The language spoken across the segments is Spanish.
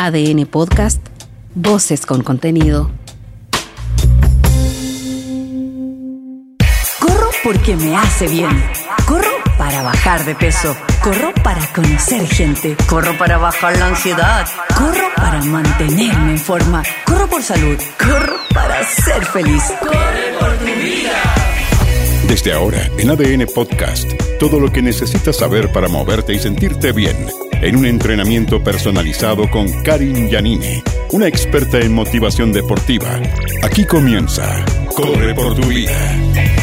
ADN Podcast, Voces con contenido. Corro porque me hace bien. Corro para bajar de peso. Corro para conocer gente. Corro para bajar la ansiedad. Corro para mantenerme en forma. Corro por salud. Corro para ser feliz. Corre por tu vida. Desde ahora, en ADN Podcast, todo lo que necesitas saber para moverte y sentirte bien en un entrenamiento personalizado con Karin Yanine, una experta en motivación deportiva. Aquí comienza Corre por tu vida.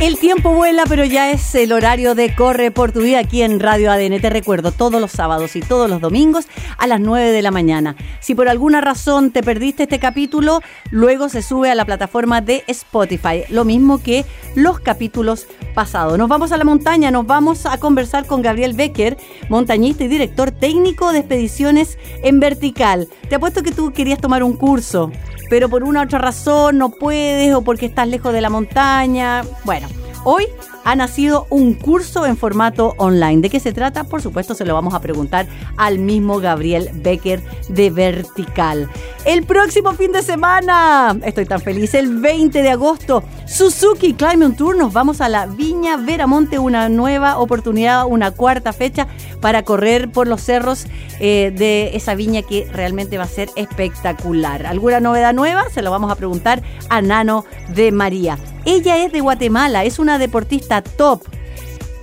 El tiempo vuela, pero ya es el horario de Corre por tu vida aquí en Radio ADN. Te recuerdo todos los sábados y todos los domingos a las 9 de la mañana. Si por alguna razón te perdiste este capítulo, luego se sube a la plataforma de Spotify. Lo mismo que los capítulos pasados. Nos vamos a la montaña, nos vamos a conversar con Gabriel Becker, montañista y director técnico de expediciones en vertical. Te apuesto que tú querías tomar un curso pero por una u otra razón no puedes o porque estás lejos de la montaña. Bueno, hoy ha nacido un curso en formato online. ¿De qué se trata? Por supuesto, se lo vamos a preguntar al mismo Gabriel Becker de Vertical. El próximo fin de semana, estoy tan feliz, el 20 de agosto, Suzuki Climbing Tour, nos vamos a la Viña Veramonte, una nueva oportunidad, una cuarta fecha para correr por los cerros eh, de esa viña que realmente va a ser espectacular. ¿Alguna novedad nueva? Se lo vamos a preguntar a Nano de María. Ella es de Guatemala, es una deportista top.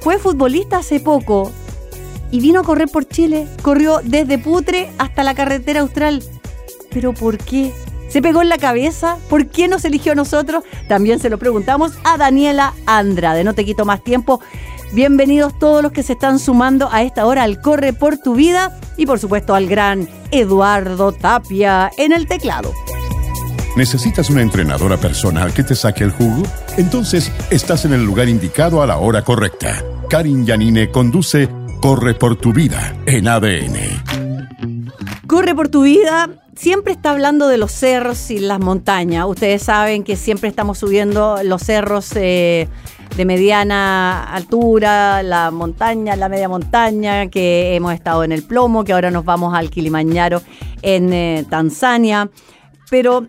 Fue futbolista hace poco y vino a correr por Chile. Corrió desde Putre hasta la carretera austral. ¿Pero por qué? ¿Se pegó en la cabeza? ¿Por qué nos eligió a nosotros? También se lo preguntamos a Daniela Andrade. No te quito más tiempo. Bienvenidos todos los que se están sumando a esta hora al Corre por tu vida y por supuesto al gran Eduardo Tapia en el teclado. ¿Necesitas una entrenadora personal que te saque el jugo? Entonces estás en el lugar indicado a la hora correcta. Karin Yanine conduce Corre por tu vida en ADN. Corre por tu vida siempre está hablando de los cerros y las montañas. Ustedes saben que siempre estamos subiendo los cerros eh, de mediana altura, la montaña, la media montaña, que hemos estado en el Plomo, que ahora nos vamos al Kilimanjaro en eh, Tanzania. Pero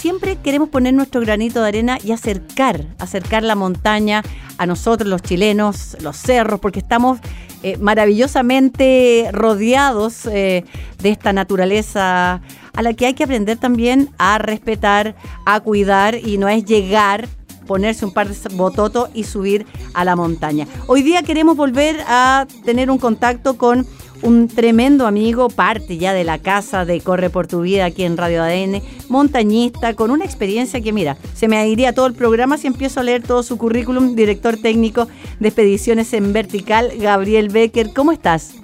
siempre queremos poner nuestro granito de arena y acercar, acercar la montaña a nosotros los chilenos, los cerros, porque estamos eh, maravillosamente rodeados eh, de esta naturaleza a la que hay que aprender también a respetar, a cuidar y no es llegar ponerse un par de bototos y subir a la montaña. Hoy día queremos volver a tener un contacto con un tremendo amigo, parte ya de la casa de Corre por tu vida aquí en Radio ADN, montañista, con una experiencia que, mira, se me iría todo el programa si empiezo a leer todo su currículum, director técnico de expediciones en vertical, Gabriel Becker. ¿Cómo estás?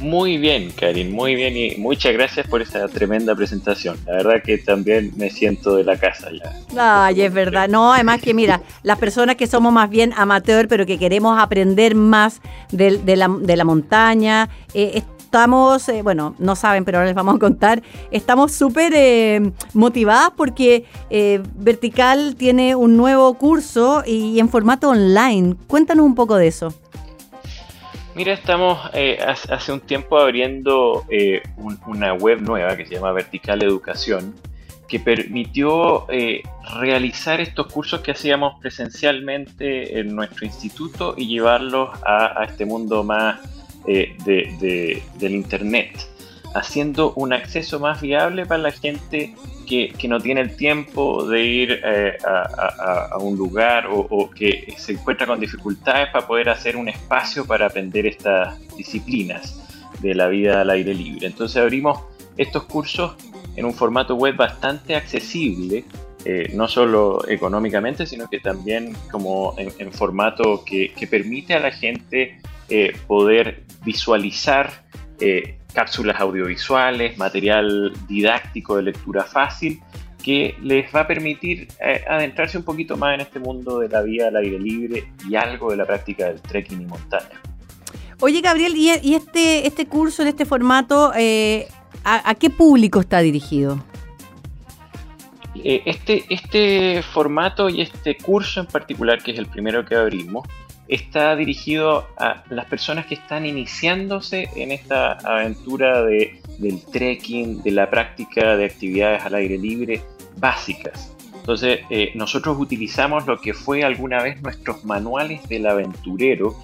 Muy bien, Karin, muy bien y muchas gracias por esa tremenda presentación. La verdad que también me siento de la casa ya. Ay, es verdad. No, además que mira, las personas que somos más bien amateur, pero que queremos aprender más de, la, montaña, eh, estamos, eh, bueno, no saben, pero ahora les vamos a contar, estamos súper eh, motivadas porque Vertical tiene un nuevo curso y en formato online. Cuéntanos un poco de eso. Mira, estamos eh, hace un tiempo abriendo eh, una web nueva que se llama Vertical Educación, que permitió eh, realizar estos cursos que hacíamos presencialmente en nuestro instituto y llevarlos a, este mundo más del Internet, haciendo un acceso más viable para la gente que, no tiene el tiempo de ir eh, a, un lugar o, que se encuentra con dificultades para poder hacer un espacio para aprender estas disciplinas de la vida al aire libre. Entonces abrimos estos cursos en un formato web bastante accesible, eh, no solo económicamente, sino que también como en, formato que, permite a la gente eh, poder visualizar cápsulas audiovisuales, material didáctico de lectura fácil, que les va a permitir eh, adentrarse un poquito más en este mundo de la vida al aire libre y algo de la práctica del trekking y montaña. Oye, Gabriel, ¿y, este, este curso en este formato, eh, ¿a, qué público está dirigido? Eh, este, este formato y este curso en particular, que es el primero que abrimos, está dirigido a las personas que están iniciándose en esta aventura de, del trekking, de la práctica de actividades al aire libre básicas. Entonces, eh, nosotros utilizamos lo que fue alguna vez nuestros manuales del aventurero,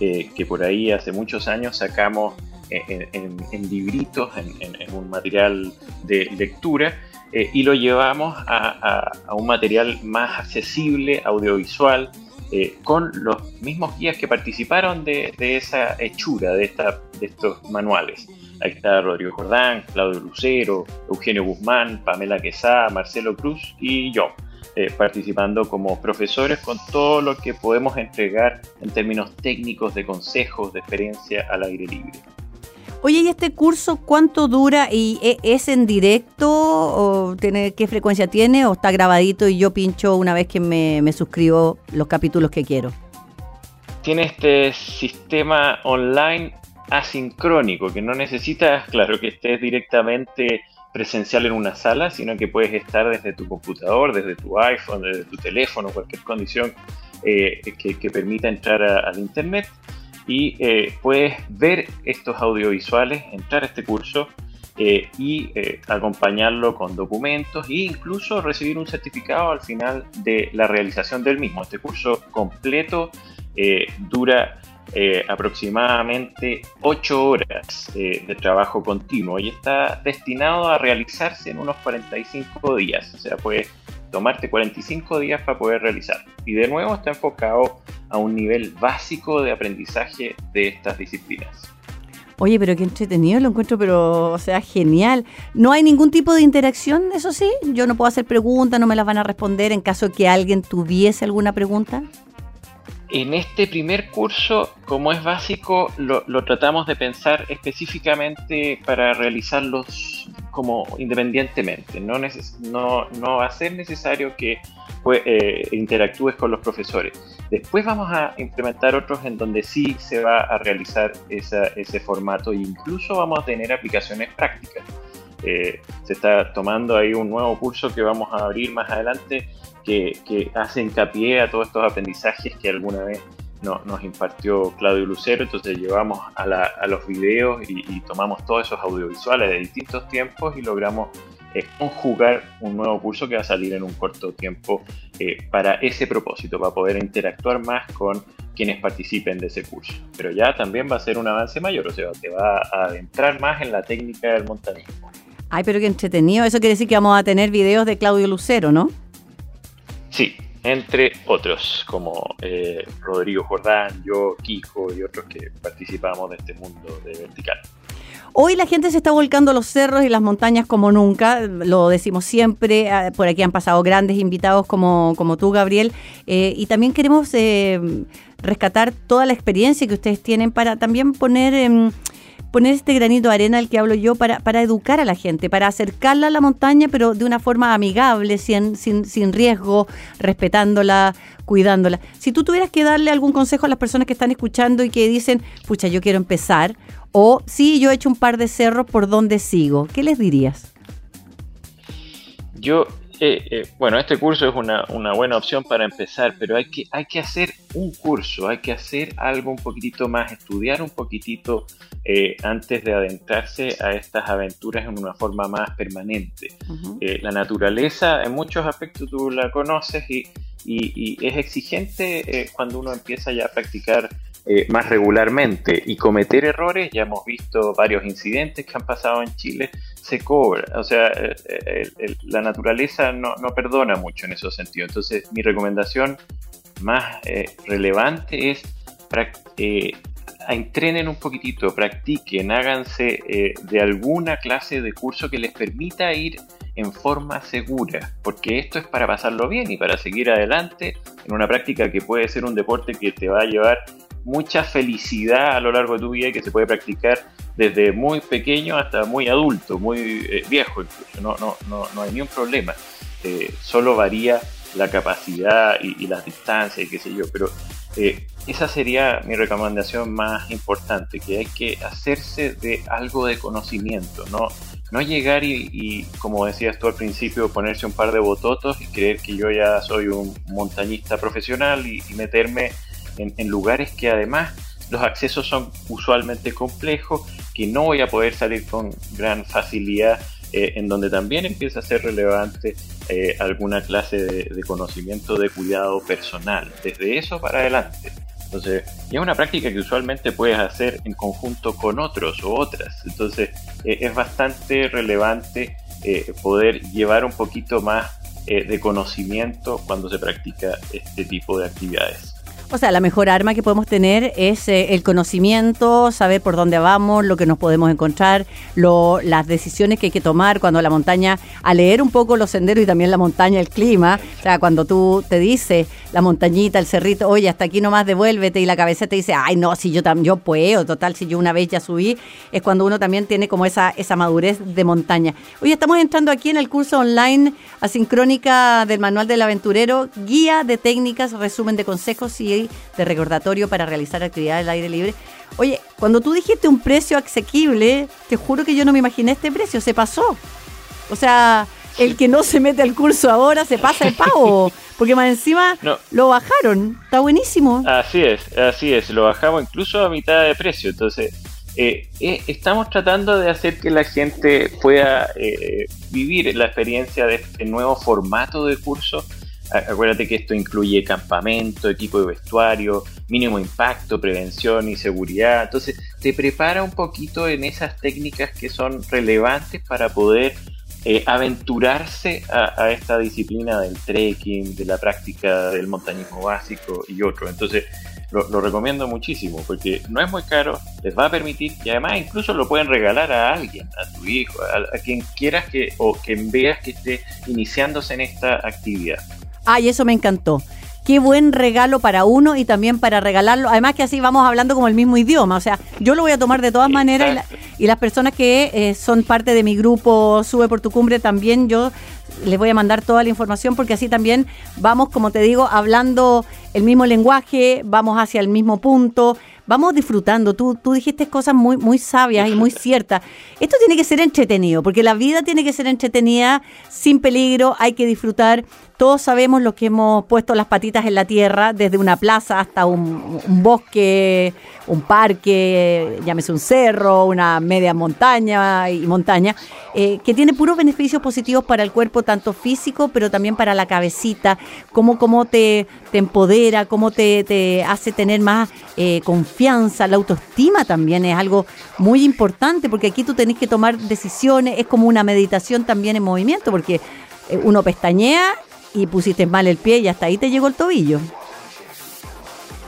eh, que por ahí hace muchos años sacamos en, libritos, en, un material de lectura, eh, y lo llevamos a, un material más accesible, audiovisual, eh, con los mismos guías que participaron de, esa hechura, de, estos manuales. Ahí está Rodrigo Jordán, Claudio Lucero, Eugenio Guzmán, Pamela Quesá, Marcelo Cruz y yo. Eh, participando como profesores con todo lo que podemos entregar en términos técnicos de consejos, de experiencia al aire libre. Oye, ¿y este curso cuánto dura? ¿Y e, es en directo? ¿O tiene, qué frecuencia tiene? ¿O está grabadito y yo pincho una vez que me, suscribo los capítulos que quiero? Tiene este sistema online asincrónico, que no necesitas, claro, que estés directamente presencial en una sala, sino que puedes estar desde tu computador, desde tu iPhone, desde tu teléfono, cualquier condición eh, que, permita entrar al Internet y eh, puedes ver estos audiovisuales, entrar a este curso eh, y eh, acompañarlo con documentos e incluso recibir un certificado al final de la realización del mismo. Este curso completo dura aproximadamente 8 horas de trabajo continuo y está destinado a realizarse en unos 45 días. O sea, puedes tomarte 45 días para poder realizar. Y de nuevo está enfocado a un nivel básico de aprendizaje de estas disciplinas. Oye, pero qué entretenido lo encuentro, pero, o sea, genial. No hay ningún tipo de interacción, eso sí. Yo no puedo hacer preguntas, no me las van a responder en caso que alguien tuviese alguna pregunta. En este primer curso, como es básico, lo, tratamos de pensar específicamente para realizarlos como independientemente. No, no, no va a ser necesario que pues, eh, interactúes con los profesores. Después vamos a implementar otros en donde sí se va a realizar ese formato e incluso vamos a tener aplicaciones prácticas. Eh, se está tomando ahí un nuevo curso que vamos a abrir más adelante que, hace hincapié a todos estos aprendizajes que alguna vez nos impartió Claudio Lucero, entonces llevamos a, los videos y, tomamos todos esos audiovisuales de distintos tiempos y logramos eh, conjugar un nuevo curso que va a salir en un corto tiempo eh, para ese propósito, para poder interactuar más con quienes participen de ese curso. Pero ya también va a ser un avance mayor, o sea, te va a adentrar más en la técnica del montañismo. Ay, pero qué entretenido. Eso quiere decir que vamos a tener videos de Claudio Lucero, ¿no? Sí, entre otros, como eh, Rodrigo Jordán, yo, Kiko y otros que participamos de este mundo de vertical. Hoy la gente se está volcando a los cerros y las montañas como nunca, lo decimos siempre, ah, por aquí han pasado grandes invitados como, como tú, Gabriel, eh, y también queremos eh, rescatar toda la experiencia que ustedes tienen para también poner... en poner este granito de arena al que hablo yo para, para educar a la gente, para acercarla a la montaña, pero de una forma amigable, sin, sin, sin riesgo, respetándola, cuidándola. Si tú tuvieras que darle algún consejo a las personas que están escuchando y que dicen, pucha, yo quiero empezar, o sí, yo he hecho un par de cerros, ¿por dónde sigo? ¿Qué les dirías? Yo eh, eh, bueno, este curso es una, buena opción para empezar, pero hay que, hay que hacer un curso, hay que hacer algo un poquitito más, estudiar un poquitito eh, antes de adentrarse a estas aventuras en una forma más permanente. la naturaleza, en muchos aspectos tú la conoces y, y es exigente cuando uno empieza ya a practicar eh, más regularmente y cometer errores, ya hemos visto varios incidentes que han pasado en Chile, se cobra. O sea, eh, eh, la naturaleza no, no, perdona mucho en esos sentidos. Entonces, mi recomendación más relevante es entrenen un poquitito, practiquen, háganse de alguna clase de curso que les permita ir en forma segura, porque esto es para pasarlo bien y para seguir adelante en una práctica que puede ser un deporte que te va a llevar mucha felicidad a lo largo de tu vida y que se puede practicar desde muy pequeño hasta muy adulto, muy eh, viejo incluso. No, no, no, no hay ni un problema. Eh, solo varía la capacidad y, las distancias y qué sé yo, pero eh, esa sería mi recomendación más importante, que hay que hacerse de algo de conocimiento, no, no llegar y, como decías tú al principio, ponerse un par de bototos y creer que yo ya soy un montañista profesional y meterme en, lugares que además los accesos son usualmente complejos, que no voy a poder salir con gran facilidad, eh, en donde también empieza a ser relevante eh, alguna clase de, conocimiento de cuidado personal, desde eso para adelante. Entonces, es una práctica que usualmente puedes hacer en conjunto con otros o otras. Entonces, eh, es bastante relevante poder llevar un poquito más de conocimiento cuando se practica este tipo de actividades. O sea, la mejor arma que podemos tener es eh, el conocimiento, saber por dónde vamos, lo que nos podemos encontrar, lo, las decisiones que hay que tomar cuando la montaña, a leer un poco los senderos y también la montaña, el clima. O sea, cuando tú te dices la montañita, el cerrito, oye, hasta aquí nomás devuélvete y la cabeza te dice, ay, no, si yo yo puedo, total, si yo una vez ya subí, es cuando uno también tiene como esa, esa madurez de montaña. Oye, estamos entrando aquí en el curso online asincrónica del Manual del Aventurero, guía de técnicas, resumen de consejos y de recordatorio para realizar actividades al aire libre. Oye, cuando tú dijiste un precio asequible, te juro que yo no me imaginé este precio, se pasó. O sea, el que no se mete al curso ahora se pasa el pago, porque más encima lo bajaron, está buenísimo. Así es, así es, lo bajamos incluso a mitad de precio, entonces eh, eh, estamos tratando de hacer que la gente pueda eh, vivir la experiencia de este nuevo formato de curso Acuérdate que esto incluye campamento, equipo de vestuario, mínimo impacto, prevención y seguridad. Entonces, te prepara un poquito en esas técnicas que son relevantes para poder eh, aventurarse a, esta disciplina del trekking, de la práctica del montañismo básico y otro. Entonces, lo, recomiendo muchísimo porque no es muy caro, les va a permitir y además incluso lo pueden regalar a alguien, a tu hijo, a, a quien quieras que o quien veas que esté iniciándose en esta actividad. Ay, eso me encantó. Qué buen regalo para uno y también para regalarlo. Además que así vamos hablando como el mismo idioma. O sea, yo lo voy a tomar de todas maneras y, las personas que eh, son parte de mi grupo Sube por tu cumbre también yo les voy a mandar toda la información porque así también vamos, como te digo, hablando el mismo lenguaje, vamos hacia el mismo punto vamos disfrutando. Tú, tú dijiste cosas muy, muy sabias y muy ciertas. Esto tiene que ser entretenido, porque la vida tiene que ser entretenida, sin peligro, hay que disfrutar. Todos sabemos los que hemos puesto las patitas en la tierra, desde una plaza hasta un, bosque, un parque, llámese un cerro, una media montaña y montaña, eh, que tiene puros beneficios positivos para el cuerpo, tanto físico, pero también para la cabecita, cómo, cómo te, te empodera, cómo te, te hace tener más eh, confianza, la autoestima también es algo muy importante, porque aquí tú tenés que tomar decisiones, es como una meditación también en movimiento, porque eh, uno pestañea y pusiste mal el pie y hasta ahí te llegó el tobillo.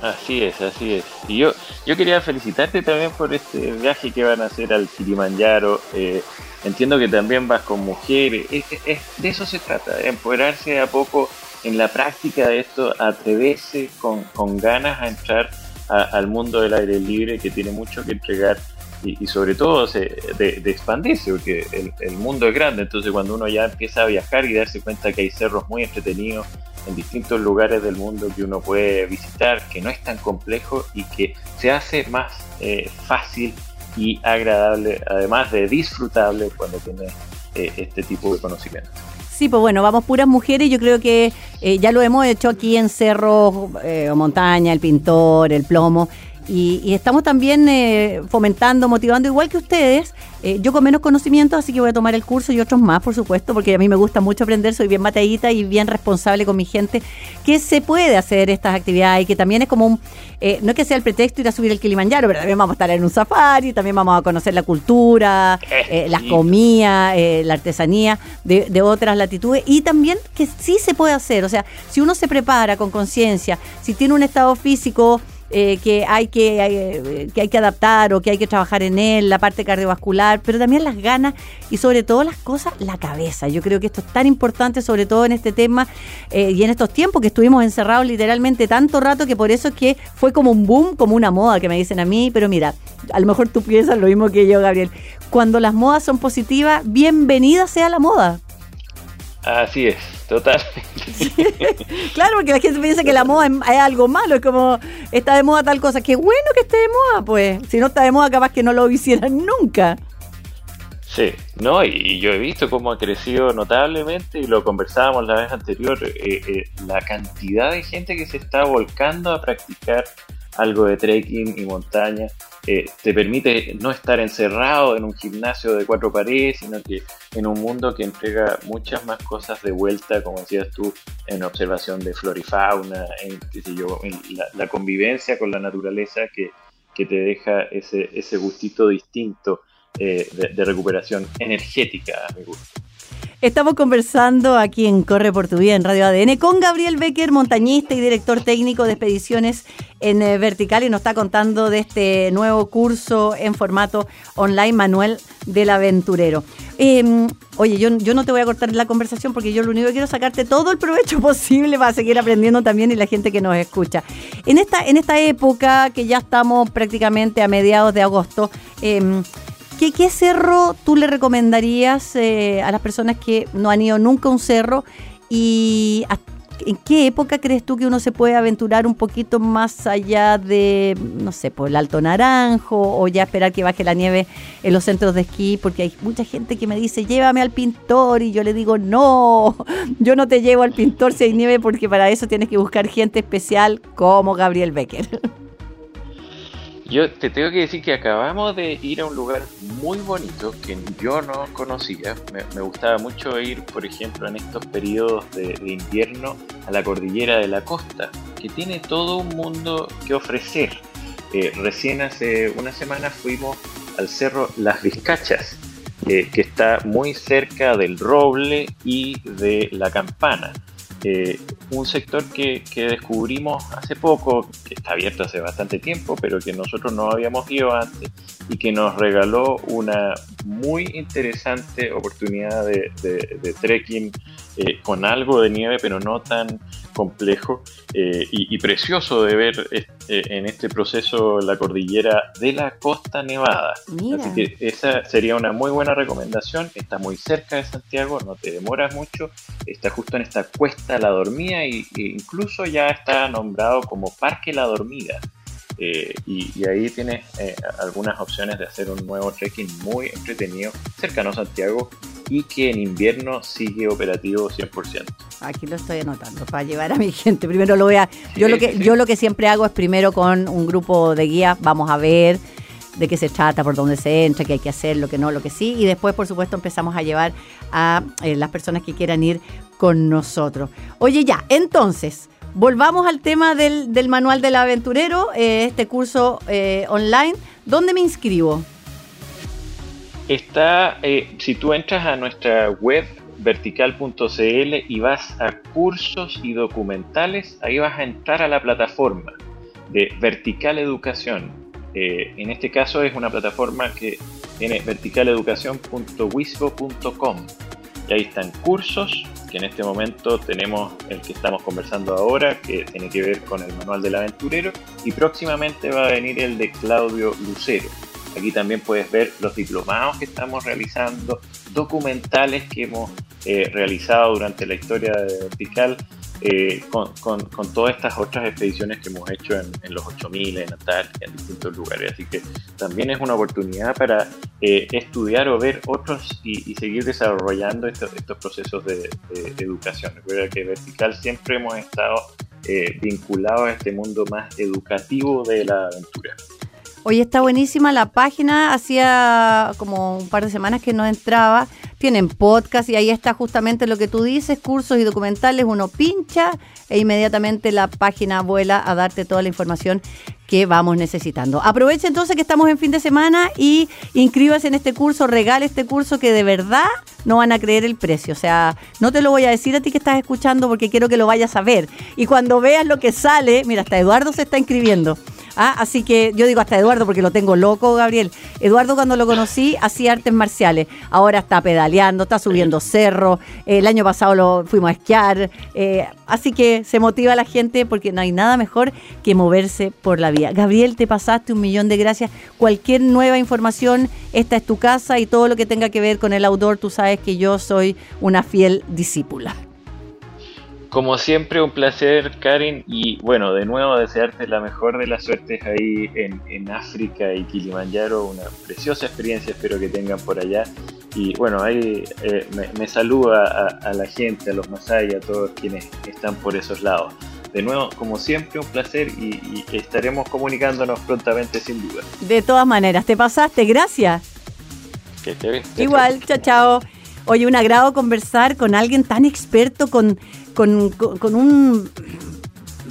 Así es, así es. Y yo, yo quería felicitarte también por este viaje que van a hacer al Kilimanjaro. Eh, entiendo que también vas con mujeres. de eso se trata, de empoderarse a poco en la práctica de esto, atreverse con, con ganas a entrar al mundo del aire libre que tiene mucho que entregar y, sobre todo de, expandirse, porque el, mundo es grande, entonces cuando uno ya empieza a viajar y darse cuenta que hay cerros muy entretenidos en distintos lugares del mundo que uno puede visitar, que no es tan complejo y que se hace más eh, fácil y agradable, además de disfrutable cuando tiene eh, este tipo de conocimiento. Sí, pues bueno, vamos puras mujeres. Yo creo que eh, ya lo hemos hecho aquí en Cerro eh, Montaña, el Pintor, el Plomo. Y, estamos también eh, fomentando, motivando, igual que ustedes. Eh, yo con menos conocimiento, así que voy a tomar el curso y otros más, por supuesto, porque a mí me gusta mucho aprender, soy bien mateíta y bien responsable con mi gente, que se puede hacer estas actividades y que también es como un, eh, no es que sea el pretexto ir a subir el Kilimanjaro, pero también vamos a estar en un safari, también vamos a conocer la cultura, las comidas, la artesanía de, de otras latitudes y también que sí se puede hacer, o sea, si uno se prepara con conciencia, si tiene un estado físico, eh, que, hay que, eh, que hay que adaptar o que hay que trabajar en él, la parte cardiovascular, pero también las ganas y sobre todo las cosas, la cabeza. Yo creo que esto es tan importante, sobre todo en este tema eh, y en estos tiempos que estuvimos encerrados literalmente tanto rato que por eso es que fue como un boom, como una moda que me dicen a mí, pero mira, a lo mejor tú piensas lo mismo que yo, Gabriel. Cuando las modas son positivas, bienvenida sea la moda. Así es, total. claro, porque la gente piensa que la moda es, algo malo, es como está de moda tal cosa. Qué bueno que esté de moda, pues. Si no está de moda, capaz que no lo hicieran nunca. Sí, no, y yo he visto cómo ha crecido notablemente, y lo conversábamos la vez anterior, eh, eh, la cantidad de gente que se está volcando a practicar algo de trekking y montaña, eh, te permite no estar encerrado en un gimnasio de cuatro paredes, sino que en un mundo que entrega muchas más cosas de vuelta, como decías tú, en observación de flora y fauna, en, yo, la, convivencia con la naturaleza que, te deja ese, ese gustito distinto eh, de, recuperación energética, me gusta. Estamos conversando aquí en Corre por tu Vida en Radio ADN con Gabriel Becker, montañista y director técnico de expediciones en eh, Vertical y nos está contando de este nuevo curso en formato online, Manuel del Aventurero. Em, oye, yo, no te voy a cortar la conversación porque yo lo único que quiero es sacarte todo el provecho posible para seguir aprendiendo también y la gente que nos escucha. En esta, en esta época que ya estamos prácticamente a mediados de agosto, eh, ¿Qué, cerro tú le recomendarías eh, a las personas que no han ido nunca a un cerro? ¿Y en qué época crees tú que uno se puede aventurar un poquito más allá de, no sé, por el Alto Naranjo o ya esperar que baje la nieve en los centros de esquí? Porque hay mucha gente que me dice, llévame al pintor y yo le digo, no, yo no te llevo al pintor si hay nieve porque para eso tienes que buscar gente especial como Gabriel Becker. Yo te tengo que decir que acabamos de ir a un lugar muy bonito que yo no conocía. Me, gustaba mucho ir, por ejemplo, en estos periodos de, invierno a la cordillera de la costa, que tiene todo un mundo que ofrecer. Eh, recién hace una semana fuimos al cerro Las Vizcachas, eh, que está muy cerca del Roble y de la Campana. Eh, un sector que, descubrimos hace poco, que está abierto hace bastante tiempo, pero que nosotros no habíamos ido antes y que nos regaló una muy interesante oportunidad de, trekking eh, con algo de nieve, pero no tan complejo eh, y, precioso de ver en este proceso la cordillera de la Costa Nevada. Así que esa sería una muy buena recomendación. Está muy cerca de Santiago, no te demoras mucho, está justo en esta cuesta La Dormida e incluso ya está nombrado como Parque La Dormida. Eh, y, ahí tienes eh, algunas opciones de hacer un nuevo trekking muy entretenido cercano a Santiago y que en invierno sigue operativo 100%. Aquí lo estoy anotando para llevar a mi gente. Primero lo voy a yo lo que yo lo que siempre hago es primero con un grupo de guías, vamos a ver de qué se trata, por dónde se entra, qué hay que hacer, lo que no, lo que sí, y después por supuesto empezamos a llevar a eh, las personas que quieran ir con nosotros. Oye, ya, entonces, volvamos al tema del, manual del aventurero, eh, este curso eh, online. ¿Dónde me inscribo? Está, eh, si tú entras a nuestra web vertical.cl y vas a cursos y documentales, ahí vas a entrar a la plataforma de Vertical Educación. en este caso es una plataforma que tiene verticaleducación.wisco.com y ahí están cursos, en este momento tenemos el que estamos conversando ahora, que tiene que ver con el manual del aventurero, y próximamente va a venir el de Claudio Lucero. Aquí también puedes ver los diplomados que estamos realizando, documentales que hemos eh, realizado durante la historia de Vertical eh, con, todas estas otras expediciones que hemos hecho en, los 8000, en Antártica, en distintos lugares. Así que también es una oportunidad para eh, estudiar o ver otros y, seguir desarrollando estos, procesos de, educación. Recuerda que Vertical siempre hemos estado eh, vinculados a este mundo más educativo de la aventura. Hoy está buenísima la página, hacía como un par de semanas que no entraba. Tienen podcast y ahí está justamente lo que tú dices, cursos y documentales, uno pincha e inmediatamente la página vuela a darte toda la información que vamos necesitando. Aprovecha entonces que estamos en fin de semana y inscríbase en este curso, regale este curso que de verdad no van a creer el precio. O sea, no te lo voy a decir a ti que estás escuchando porque quiero que lo vayas a ver. Y cuando veas lo que sale, mira, hasta Eduardo se está inscribiendo. Ah, así que yo digo hasta Eduardo porque lo tengo loco, Gabriel. Eduardo cuando lo conocí hacía artes marciales. Ahora está pedaleando, está subiendo cerro. el año pasado lo fuimos a esquiar. Eh, así que se motiva a la gente porque no hay nada mejor que moverse por la vía. Gabriel, te pasaste un millón de gracias. Cualquier nueva información, esta es tu casa y todo lo que tenga que ver con el outdoor, tú sabes que yo soy una fiel discípula. Como siempre, un placer, Karin. Y bueno, de nuevo, desearte la mejor de las suertes ahí en, África y Kilimanjaro. Una preciosa experiencia, espero que tengan por allá. y bueno, ahí eh, me, saluda a, la gente, a los Masai, a todos quienes están por esos lados. De nuevo, como siempre, un placer y, estaremos comunicándonos prontamente sin duda. De todas maneras, te pasaste, gracias. Que te. Igual, chao, chao. Oye, un agrado conversar con alguien tan experto, con, con, con un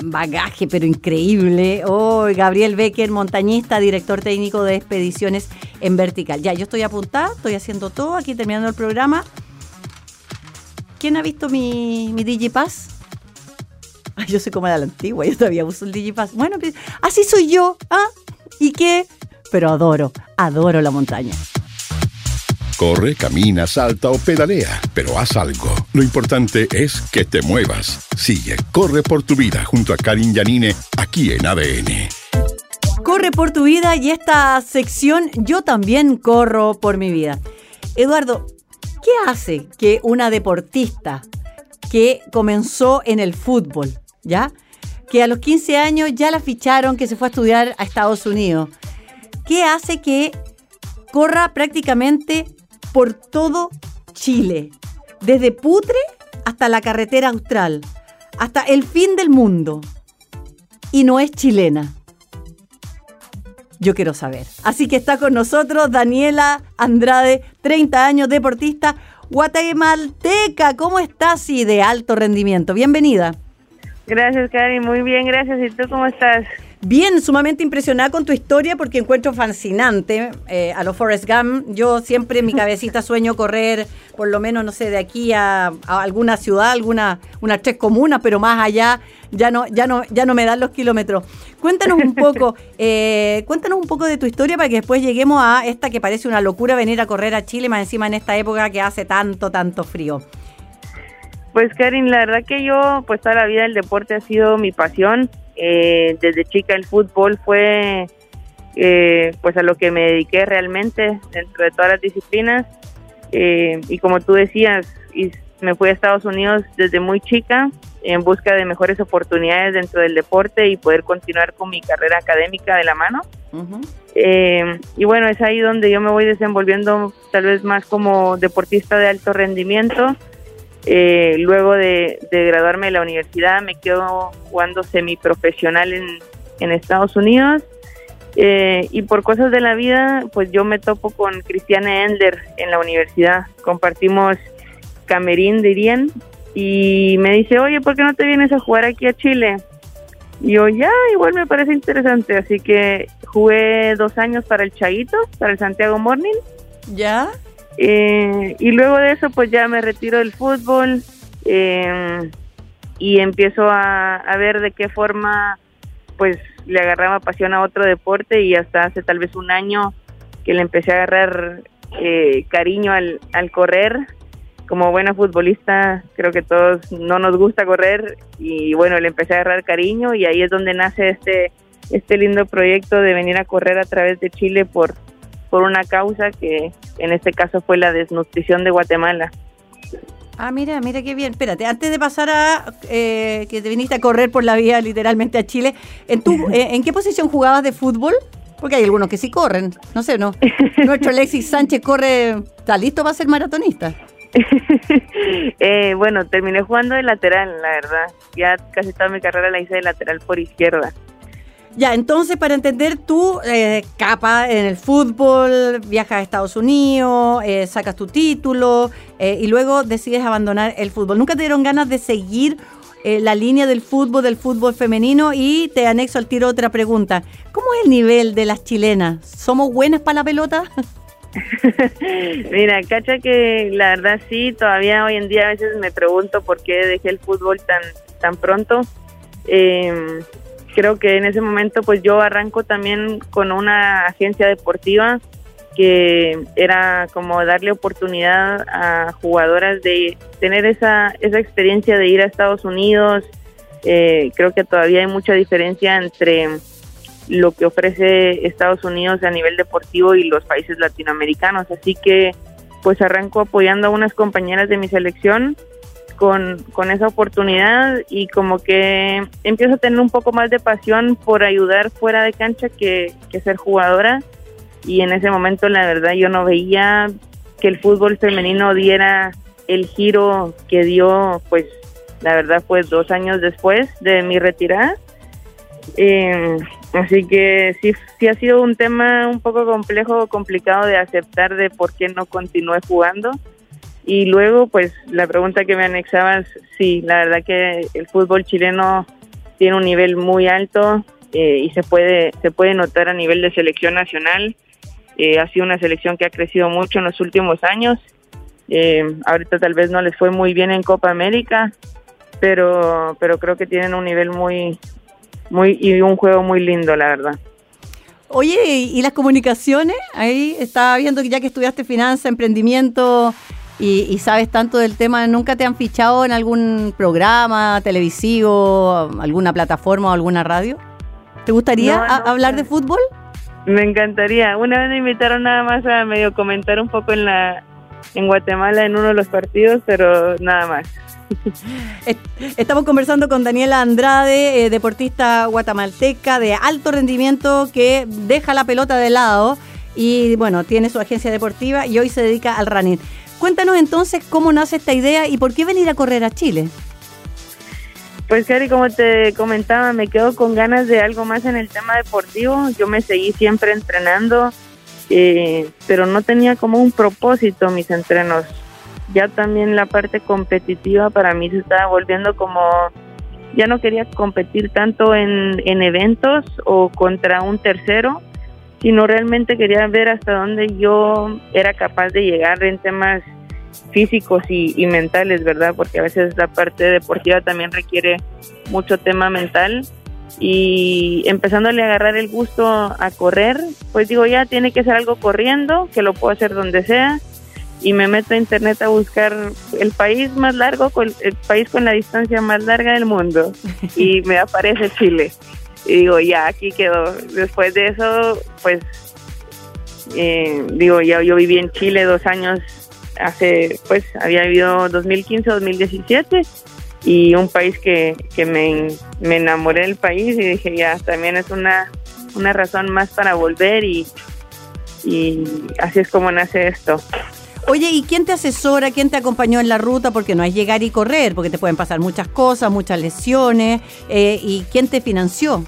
bagaje, pero increíble. Oh, Gabriel Becker, montañista, director técnico de expediciones en vertical. Ya, yo estoy apuntada, estoy haciendo todo, aquí terminando el programa. ¿Quién ha visto mi, Digipass? Ay, yo soy como de la antigua, yo todavía uso el Digipass. Bueno, así soy yo, ¿ah? ¿Y qué? Pero adoro, adoro la montaña. Corre, camina, salta o pedalea, pero haz algo. Lo importante es que te muevas. Sigue, corre por tu vida junto a Karin Yanine aquí en ADN. Corre por tu vida y esta sección yo también corro por mi vida. Eduardo, ¿qué hace que una deportista que comenzó en el fútbol, ¿ya? Que a los 15 años ya la ficharon, que se fue a estudiar a Estados Unidos. ¿Qué hace que corra prácticamente por todo Chile, desde Putre hasta la carretera austral, hasta el fin del mundo. Y no es chilena. Yo quiero saber. Así que está con nosotros Daniela Andrade, 30 años, deportista guatemalteca. ¿Cómo estás y de alto rendimiento? Bienvenida. Gracias, Cari. Muy bien, gracias. ¿Y tú cómo estás? Bien, sumamente impresionada con tu historia porque encuentro fascinante eh, a los Forrest Gump. Yo siempre en mi cabecita sueño correr, por lo menos, no sé, de aquí a, alguna ciudad, alguna, unas tres comunas, pero más allá ya no, ya no, ya no me dan los kilómetros. Cuéntanos un poco, eh, cuéntanos un poco de tu historia para que después lleguemos a esta que parece una locura venir a correr a Chile, más encima en esta época que hace tanto, tanto frío. Pues Karin, la verdad que yo, pues toda la vida el deporte ha sido mi pasión eh, desde chica el fútbol fue eh, pues a lo que me dediqué realmente dentro de todas las disciplinas. Eh, y como tú decías me fui a Estados Unidos desde muy chica en busca de mejores oportunidades dentro del deporte y poder continuar con mi carrera académica de la mano. Y bueno es ahí donde yo me voy desenvolviendo tal vez más como deportista de alto rendimiento eh, luego de, graduarme de la universidad me quedo jugando semiprofesional en, en Estados Unidos. Eh, y por cosas de la vida pues yo me topo con Cristiane Endler en la universidad, compartimos camerín dirían. Y me dice oye ¿por qué no te vienes a jugar aquí a Chile? Y yo ya igual me parece interesante así que jugué dos años para el Chaguito, para el Santiago Morning. ¿Ya? Eh, y luego de eso, pues ya me retiro del fútbol eh, y empiezo a, ver de qué forma, pues le agarraba pasión a otro deporte y hasta hace tal vez un año que le empecé a agarrar eh, cariño al, al correr. Como buena futbolista, creo que todos no nos gusta correr y bueno, le empecé a agarrar cariño y ahí es donde nace este, este lindo proyecto de venir a correr a través de Chile por, por una causa que en este caso fue la desnutrición de Guatemala. Ah, mira, mira qué bien. Espérate, antes de pasar a eh, que te viniste a correr por la vía literalmente a Chile, ¿en, tu, eh, ¿en qué posición jugabas de fútbol? Porque hay algunos que sí corren, no sé, ¿no? Nuestro Alexis Sánchez corre, ¿está listo para ser maratonista? eh, bueno, terminé jugando de lateral, la verdad. Ya casi toda mi carrera la hice de lateral por izquierda. Ya, entonces para entender, tú eh, capa en el fútbol, viajas a Estados Unidos, eh, sacas tu título eh, y luego decides abandonar el fútbol. ¿Nunca te dieron ganas de seguir la línea del fútbol, del fútbol femenino? Y te anexo al tiro otra pregunta. ¿Cómo es el nivel de las chilenas? ¿Somos buenas para la pelota? Mira, cacha que la verdad sí, todavía hoy en día a veces me pregunto por qué dejé el fútbol tan, tan pronto. Eh, creo que en ese momento pues yo arranco también con una agencia deportiva que era como darle oportunidad a jugadoras de tener esa, esa experiencia de ir a Estados Unidos. Eh, creo que todavía hay mucha diferencia entre lo que ofrece Estados Unidos a nivel deportivo y los países latinoamericanos. Así que pues arranco apoyando a unas compañeras de mi selección con, con esa oportunidad y como que empiezo a tener un poco más de pasión por ayudar fuera de cancha que, ser jugadora y en ese momento la verdad yo no veía que el fútbol femenino diera el giro que dio, pues la verdad fue dos años después de mi retirada. Eh, así que sí, sí ha sido un tema un poco complejo, complicado de aceptar de por qué no continué jugando. Y luego, pues la pregunta que me anexabas, sí, la verdad que el fútbol chileno tiene un nivel muy alto eh, y se puede, se puede notar a nivel de selección nacional. Eh, ha sido una selección que ha crecido mucho en los últimos años. Eh, ahorita tal vez no les fue muy bien en Copa América, pero, pero creo que tienen un nivel muy, muy y un juego muy lindo, la verdad. Oye, ¿y las comunicaciones? Ahí estaba viendo que ya que estudiaste finanzas, emprendimiento y, sabes tanto del tema, ¿nunca te han fichado en algún programa televisivo, alguna plataforma o alguna radio? ¿Te gustaría hablar de fútbol? Me encantaría. Una vez me invitaron nada más a medio comentar un poco en la en Guatemala en uno de los partidos, pero nada más. Estamos conversando con Daniela Andrade, eh, deportista guatemalteca de alto rendimiento que deja la pelota de lado y bueno, tiene su agencia deportiva y hoy se dedica al running. Cuéntanos entonces cómo nace esta idea y por qué venir a correr a Chile. Pues Cari, como te comentaba, me quedo con ganas de algo más en el tema deportivo. Yo me seguí siempre entrenando, eh, pero no tenía como un propósito mis entrenos ya también la parte competitiva para mí se estaba volviendo como, ya no quería competir tanto en, en eventos o contra un tercero, sino realmente quería ver hasta dónde yo era capaz de llegar en temas físicos y, y, mentales, ¿verdad? Porque a veces la parte deportiva también requiere mucho tema mental. Y empezándole a agarrar el gusto a correr, pues digo, ya tiene que ser algo corriendo, que lo puedo hacer donde sea y me meto a internet a buscar el país más largo, el país con la distancia más larga del mundo y me aparece Chile. Y digo, ya, aquí quedó. Después de eso, pues, eh, digo, ya yo viví en Chile dos años, hace, pues, había vivido 2015, 2017 y un país que, que me, me enamoré del país y dije, ya, también es una, una razón más para volver y, y así es como nace esto. Oye, ¿y quién te asesora, quién te acompañó en la ruta? Porque no es llegar y correr, porque te pueden pasar muchas cosas, muchas lesiones. Eh, ¿Y quién te financió?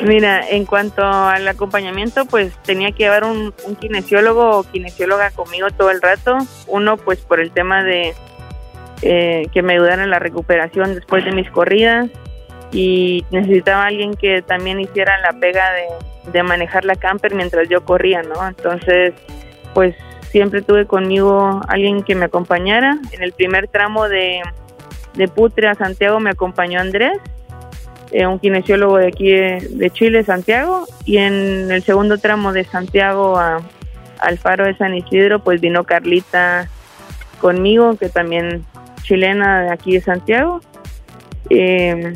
Mira, en cuanto al acompañamiento, pues tenía que llevar un, kinesiólogo o kinesióloga conmigo todo el rato. Uno, pues por el tema de eh, que me ayudara en la recuperación después de mis corridas. Y necesitaba alguien que también hiciera la pega de, de manejar la camper mientras yo corría, ¿no? Entonces, pues siempre tuve conmigo alguien que me acompañara. En el primer tramo de, Putre a Santiago me acompañó Andrés, eh, un kinesiólogo de aquí de, Chile, Santiago, y en el segundo tramo de Santiago a, al faro de San Isidro, pues vino Carlita conmigo, que también chilena de aquí de Santiago. Eh,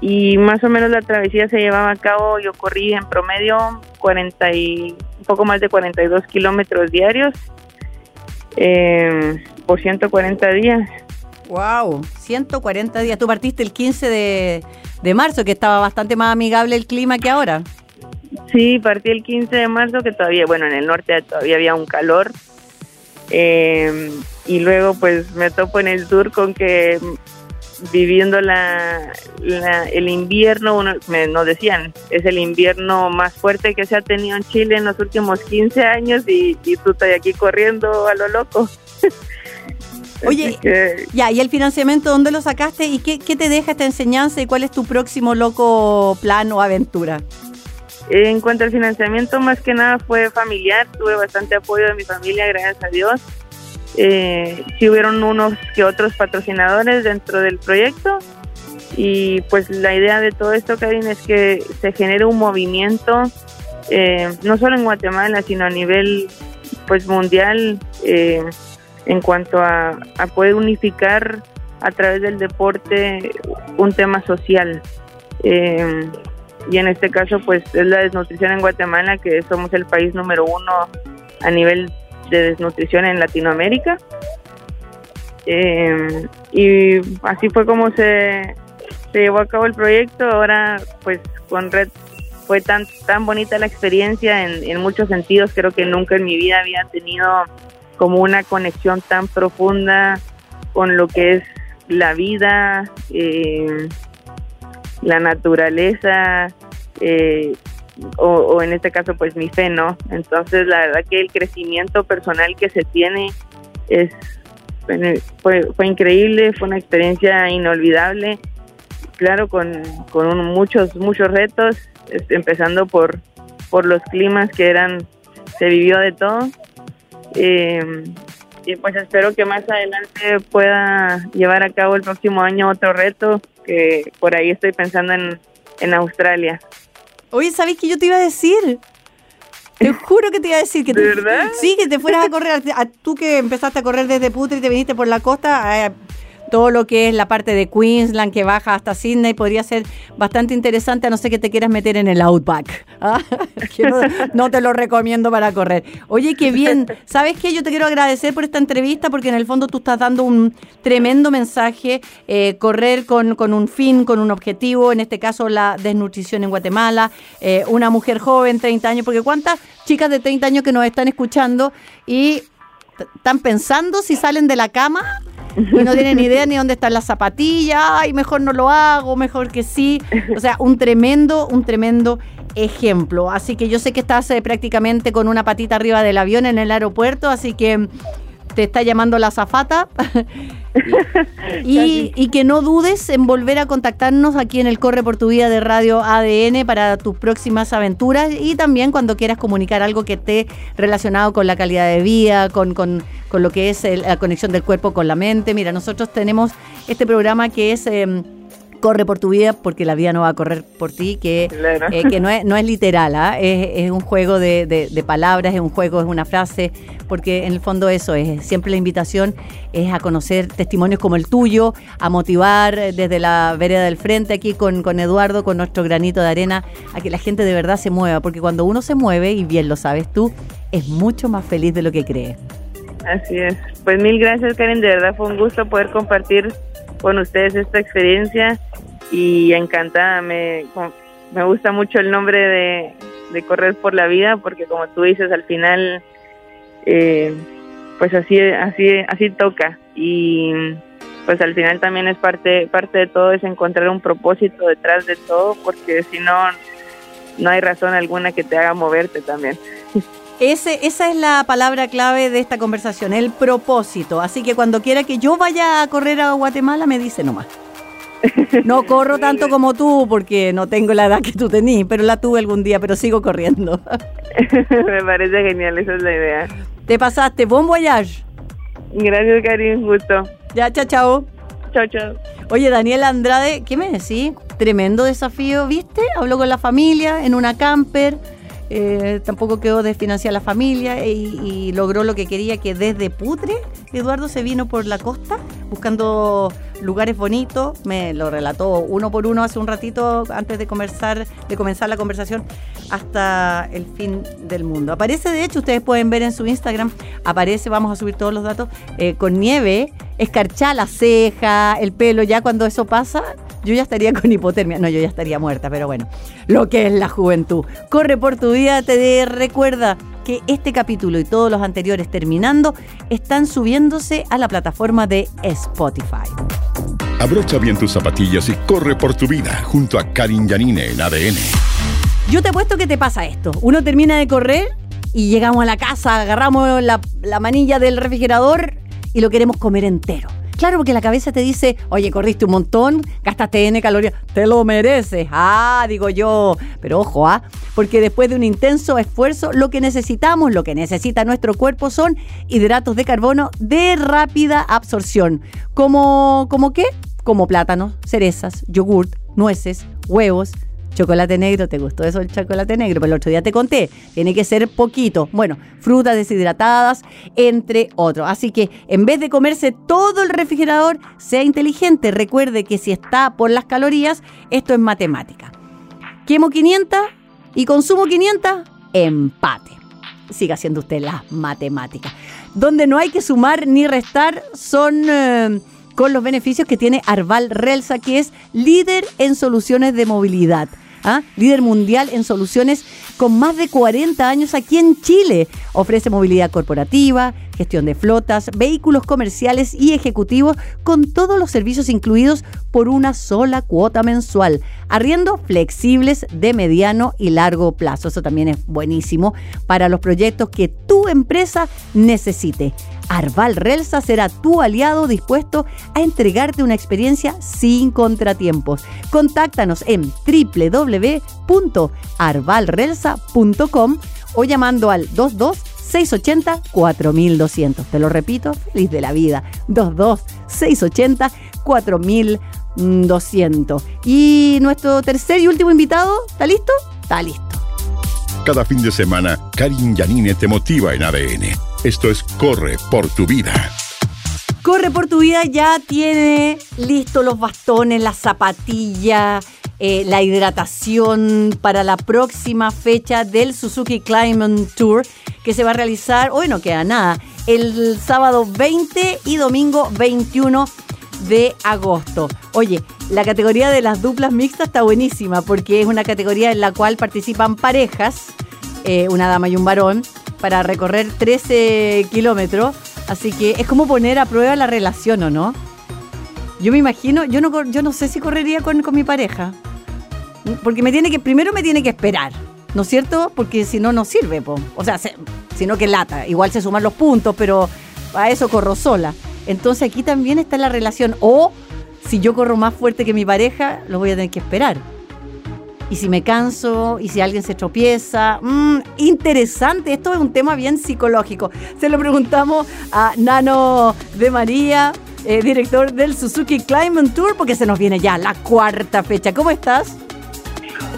y más o menos la travesía se llevaba a cabo, yo corrí en promedio 40 y un poco más de 42 kilómetros diarios eh, por 140 días. Wow, 140 días. Tú partiste el 15 de, de, marzo, que estaba bastante más amigable el clima que ahora. Sí, partí el 15 de marzo, que todavía, bueno, en el norte todavía había un calor. Eh, y luego pues me topo en el sur con que viviendo la, el invierno, uno, me, nos decían, es el invierno más fuerte que se ha tenido en Chile en los últimos 15 años y, tú estás aquí corriendo a lo loco. Oye, ya, ¿y el financiamiento dónde lo sacaste y qué, qué te deja esta enseñanza y cuál es tu próximo loco plan o aventura? En cuanto al financiamiento, más que nada fue familiar, tuve bastante apoyo de mi familia, gracias a Dios. Eh, sí hubieron unos que otros patrocinadores dentro del proyecto y pues la idea de todo esto, Karin, es que se genere un movimiento, eh, no solo en Guatemala, sino a nivel pues mundial eh, en cuanto a, a, poder unificar a través del deporte un tema social. Eh, y en este caso pues es la desnutrición en Guatemala, que somos el país número uno a nivel de desnutrición en Latinoamérica. Eh, y así fue como se, llevó a cabo el proyecto. Ahora, pues con Red fue tan, tan bonita la experiencia en, en muchos sentidos. Creo que nunca en mi vida había tenido como una conexión tan profunda con lo que es la vida, eh, la naturaleza, eh, o, en este caso pues mi fe, ¿no? Entonces la verdad que el crecimiento personal que se tiene es fue, fue increíble, fue una experiencia inolvidable, claro, con, con muchos, muchos retos, empezando por, por los climas que eran, se vivió de todo. Eh, y pues espero que más adelante pueda llevar a cabo el próximo año otro reto, que por ahí estoy pensando en, en Australia. Oye, ¿sabes qué yo te iba a decir? Te juro que te iba a decir que ¿De verdad? Sí, que te fueras a correr. A, tú que empezaste a correr desde Putre y te viniste por la costa, eh, todo lo que es la parte de Queensland que baja hasta Sydney podría ser bastante interesante, a no ser que te quieras meter en el Outback. ¿ah? no, te lo recomiendo para correr. Oye, qué bien. ¿Sabes qué? Yo te quiero agradecer por esta entrevista porque en el fondo tú estás dando un tremendo mensaje. Eh, correr con, con, un fin, con un objetivo, en este caso la desnutrición en Guatemala. Eh, una mujer joven, 30 años, porque ¿cuántas chicas de 30 años que nos están escuchando y están pensando si salen de la cama y no tienen ni idea ni dónde están las zapatillas, ay, mejor no lo hago, mejor que sí. O sea, un tremendo, un tremendo ejemplo. Así que yo sé que estás eh, prácticamente con una patita arriba del avión en el aeropuerto, así que te está llamando la zafata. y, que no dudes en volver a contactarnos aquí en el Corre por tu Vida de Radio ADN para tus próximas aventuras y también cuando quieras comunicar algo que esté relacionado con la calidad de vida, con, con, con lo que es la conexión del cuerpo con la mente. Mira, nosotros tenemos este programa que es... Em, corre por tu vida porque la vida no va a correr por ti, que, eh, que no, es, no es literal, ¿ah? es, un juego de, de, palabras, es un juego, es una frase, porque en el fondo eso es, siempre la invitación es a conocer testimonios como el tuyo, a motivar desde la vereda del frente aquí con, con Eduardo, con nuestro granito de arena, a que la gente de verdad se mueva, porque cuando uno se mueve, y bien lo sabes tú, es mucho más feliz de lo que cree. Así es. Pues mil gracias Karen, de verdad fue un gusto poder compartir con ustedes esta experiencia y encantada. Me, me gusta mucho el nombre de, Correr por la Vida porque como tú dices, al final, eh, pues así, así, así toca. Y pues al final también es parte, parte de todo, es encontrar un propósito detrás de todo porque si no, no hay razón alguna que te haga moverte también. Ese, esa es la palabra clave de esta conversación, el propósito. Así que cuando quiera que yo vaya a correr a Guatemala, me dice nomás. No corro tanto como tú porque no tengo la edad que tú tenías, pero la tuve algún día, pero sigo corriendo. Me parece genial, esa es la idea. Te pasaste, bon voyage. Gracias, Karim, gusto. Ya, chao, chao. Chao, chao. Oye, Daniel Andrade, ¿qué me decís? Tremendo desafío, ¿viste? Habló con la familia en una camper eh, tampoco quedó desfinanciada la familia y, logró lo que quería, que desde Putre Eduardo se vino por la costa buscando lugares bonitos, me lo relató uno por uno hace un ratito antes de comenzar, de comenzar la conversación hasta el fin del mundo. Aparece, de hecho, ustedes pueden ver en su Instagram, aparece, vamos a subir todos los datos, eh, con nieve, escarchada la ceja, el pelo, ya cuando eso pasa, yo ya estaría con hipotermia. No, yo ya estaría muerta, pero bueno, lo que es la juventud. Corre por tu vida, te recuerda que este capítulo y todos los anteriores terminando están subiéndose a la plataforma de Spotify. Abrocha bien tus zapatillas y corre por tu vida junto a Karin Yanine en ADN. Yo te apuesto que te pasa esto. Uno termina de correr y llegamos a la casa, agarramos la, la manilla del refrigerador y lo queremos comer entero. Claro, porque la cabeza te dice, oye, corriste un montón, gastaste N calorías, te lo mereces. Ah, digo yo. Pero ojo, ¿ah? Porque después de un intenso esfuerzo, lo que necesitamos, lo que necesita nuestro cuerpo son hidratos de carbono de rápida absorción. ¿Como, como qué? Como plátanos, cerezas, yogurt, nueces, huevos, Chocolate negro, ¿te gustó eso el chocolate negro? Pero el otro día te conté, tiene que ser poquito. Bueno, frutas deshidratadas, entre otros. Así que en vez de comerse todo el refrigerador, sea inteligente. Recuerde que si está por las calorías, esto es matemática. Quemo 500 y consumo 500, empate. Siga haciendo usted las matemáticas. Donde no hay que sumar ni restar son... Eh, con los beneficios que tiene Arval Relsa, que es líder en soluciones de movilidad. ¿Ah? líder mundial en soluciones con más de 40 años aquí en Chile. Ofrece movilidad corporativa, gestión de flotas, vehículos comerciales y ejecutivos con todos los servicios incluidos por una sola cuota mensual. Arriendo flexibles de mediano y largo plazo. Eso también es buenísimo para los proyectos que tu empresa necesite. Arval Relsa será tu aliado dispuesto a entregarte una experiencia sin contratiempos. Contáctanos en www.arvalrelsa.com o llamando al 22 680 4200. Te lo repito, feliz de la vida. 22 680 4200. Y nuestro tercer y último invitado, ¿está listo? Está listo. Cada fin de semana, Karin Yanine te motiva en ADN. Esto es Corre por tu vida. Corre por tu vida ya tiene listo los bastones, la zapatilla, eh, la hidratación para la próxima fecha del Suzuki Climate Tour que se va a realizar, hoy no queda nada, el sábado 20 y domingo 21 de agosto. Oye, la categoría de las duplas mixtas está buenísima porque es una categoría en la cual participan parejas, eh, una dama y un varón, para recorrer 13 kilómetros. Así que es como poner a prueba la relación, ¿o no? Yo me imagino, yo no, yo no sé si correría con, con mi pareja. Porque me tiene que, primero me tiene que esperar, ¿no es cierto? Porque si no, no sirve, o sea, si no que lata. Igual se suman los puntos, pero a eso corro sola. Entonces aquí también está la relación. O si yo corro más fuerte que mi pareja, lo voy a tener que esperar. Y si me canso, y si alguien se tropieza. Mmm, interesante, esto es un tema bien psicológico. Se lo preguntamos a Nano de María, eh, director del Suzuki Climate Tour, porque se nos viene ya la cuarta fecha. ¿Cómo estás?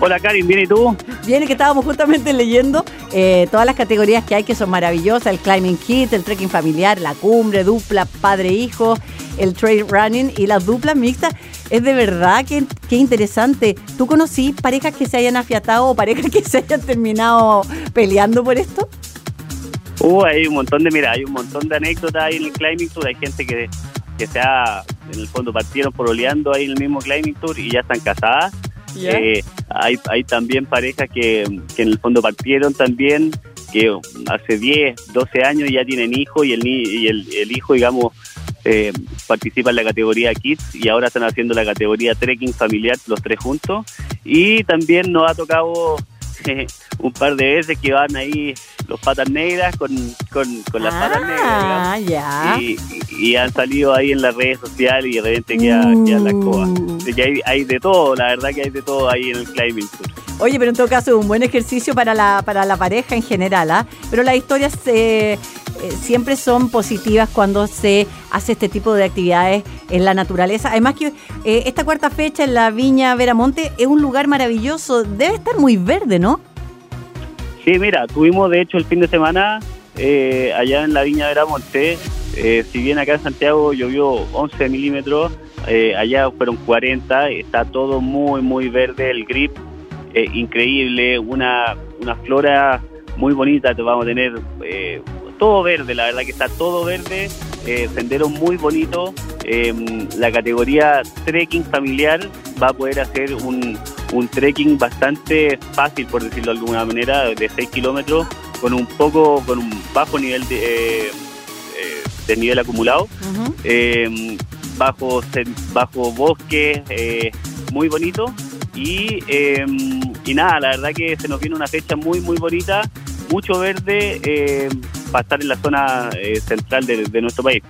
Hola Karin, ¿bien y tú? Bien, que estábamos justamente leyendo eh, todas las categorías que hay que son maravillosas, el climbing kit, el trekking familiar, la cumbre, dupla, padre-hijo, el trail running y las duplas mixtas. Es de verdad que, interesante. ¿Tú conocí parejas que se hayan afiatado o parejas que se hayan terminado peleando por esto? Uh, hay un montón de, mira, hay un montón de anécdotas ahí en el climbing tour. Hay gente que, que se ha, en el fondo partieron por oleando ahí en el mismo climbing tour y ya están casadas eh, hay, hay también parejas que, en el fondo partieron también, que hace 10, 12 años ya tienen hijos y el, y el, hijo, digamos, eh, participa en la categoría Kids y ahora están haciendo la categoría Trekking familiar los tres juntos. Y también nos ha tocado un par de veces que van ahí los patas negras con, con, las patas ah, negras. Ya. Y, han salido ahí en las redes sociales y de repente quedan queda la coa. Mm. hay, hay de todo, la verdad que hay de todo ahí en el climbing tour. Oye, pero en todo caso, un buen ejercicio para la, para la pareja en general, ¿ah? Pero las historias eh, siempre son positivas cuando se hace este tipo de actividades en la naturaleza. Además que eh, esta cuarta fecha en la Viña Veramonte es un lugar maravilloso. Debe estar muy verde, ¿no? Sí, mira, tuvimos de hecho el fin de semana eh, allá en la Viña de la Monte, eh, si bien acá en Santiago llovió 11 milímetros, eh, allá fueron 40, está todo muy, muy verde, el grip increíble, una, una flora muy bonita, te vamos a tener todo verde, la verdad que está todo verde, sendero muy bonito, em, la categoría trekking familiar va a poder hacer un, un trekking bastante fácil, por decirlo de alguna manera, de 6 kilómetros, con un poco, con un bajo nivel de, eh, eh nivel acumulado, eh, bajo, bajo bosque, eh, muy bonito. Y, y nada, la verdad que se nos viene una fecha muy, muy bonita, mucho verde para estar en la zona central de, de, nuestro país.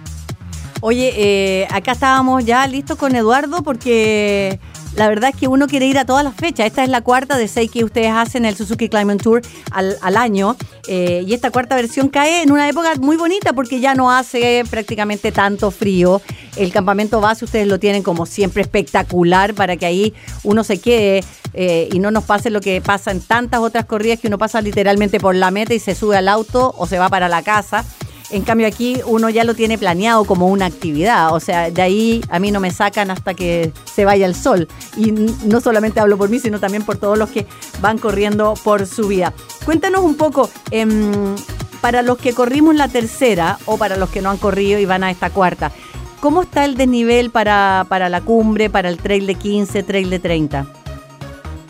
Oye, acá estábamos ya listos con Eduardo porque la verdad es que uno quiere ir a todas las fechas. Esta es la cuarta de seis que ustedes hacen el Suzuki Climate Tour al, año. Eh, y esta cuarta versión cae en una época muy bonita porque ya no hace prácticamente tanto frío. El campamento base ustedes lo tienen como siempre espectacular para que ahí uno se quede eh, y no nos pase lo que pasa en tantas otras corridas que uno pasa literalmente por la meta y se sube al auto o se va para la casa. En cambio aquí uno ya lo tiene planeado como una actividad, o sea, de ahí a mí no me sacan hasta que se vaya el sol. Y no solamente hablo por mí, sino también por todos los que van corriendo por su vida. Cuéntanos un poco, em, para los que corrimos la tercera o para los que no han corrido y van a esta cuarta, ¿cómo está el desnivel para, para la cumbre, para el trail de 15, trail de 30?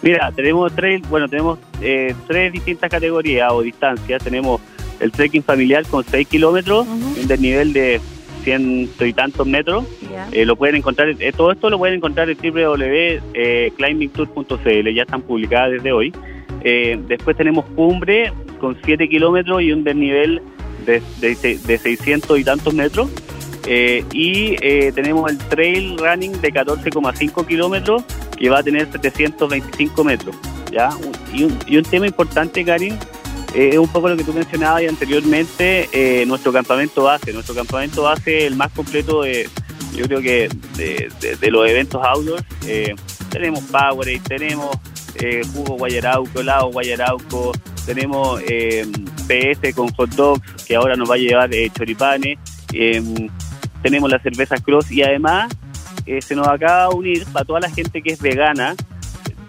Mira, tenemos tres, bueno, tenemos eh, tres distintas categorías o distancias. Tenemos el trekking familiar con 6 kilómetros, un desnivel de ciento y tantos metros. Eh, lo pueden encontrar, eh, todo esto lo pueden encontrar en www.climbingtour.cl, ya están publicadas desde hoy. después tenemos cumbre con 7 kilómetros y un desnivel de, de, de 600 y tantos metros. Eh, y eh, tenemos el trail running de 14,5 kilómetros que va a tener 725 metros. ¿ya? Y, un, y un tema importante, Karin, eh, es un poco lo que tú mencionabas anteriormente, nuestro campamento base. Nuestro campamento base el más completo de, yo creo que de, los eventos outdoors. tenemos Powerade, tenemos jugo Guayarauco, helado Guayarauco, tenemos PS con hot dogs que ahora nos va a llevar choripanes tenemos la cerveza Cross y además eh, se nos acaba de unir, para toda la gente que es vegana,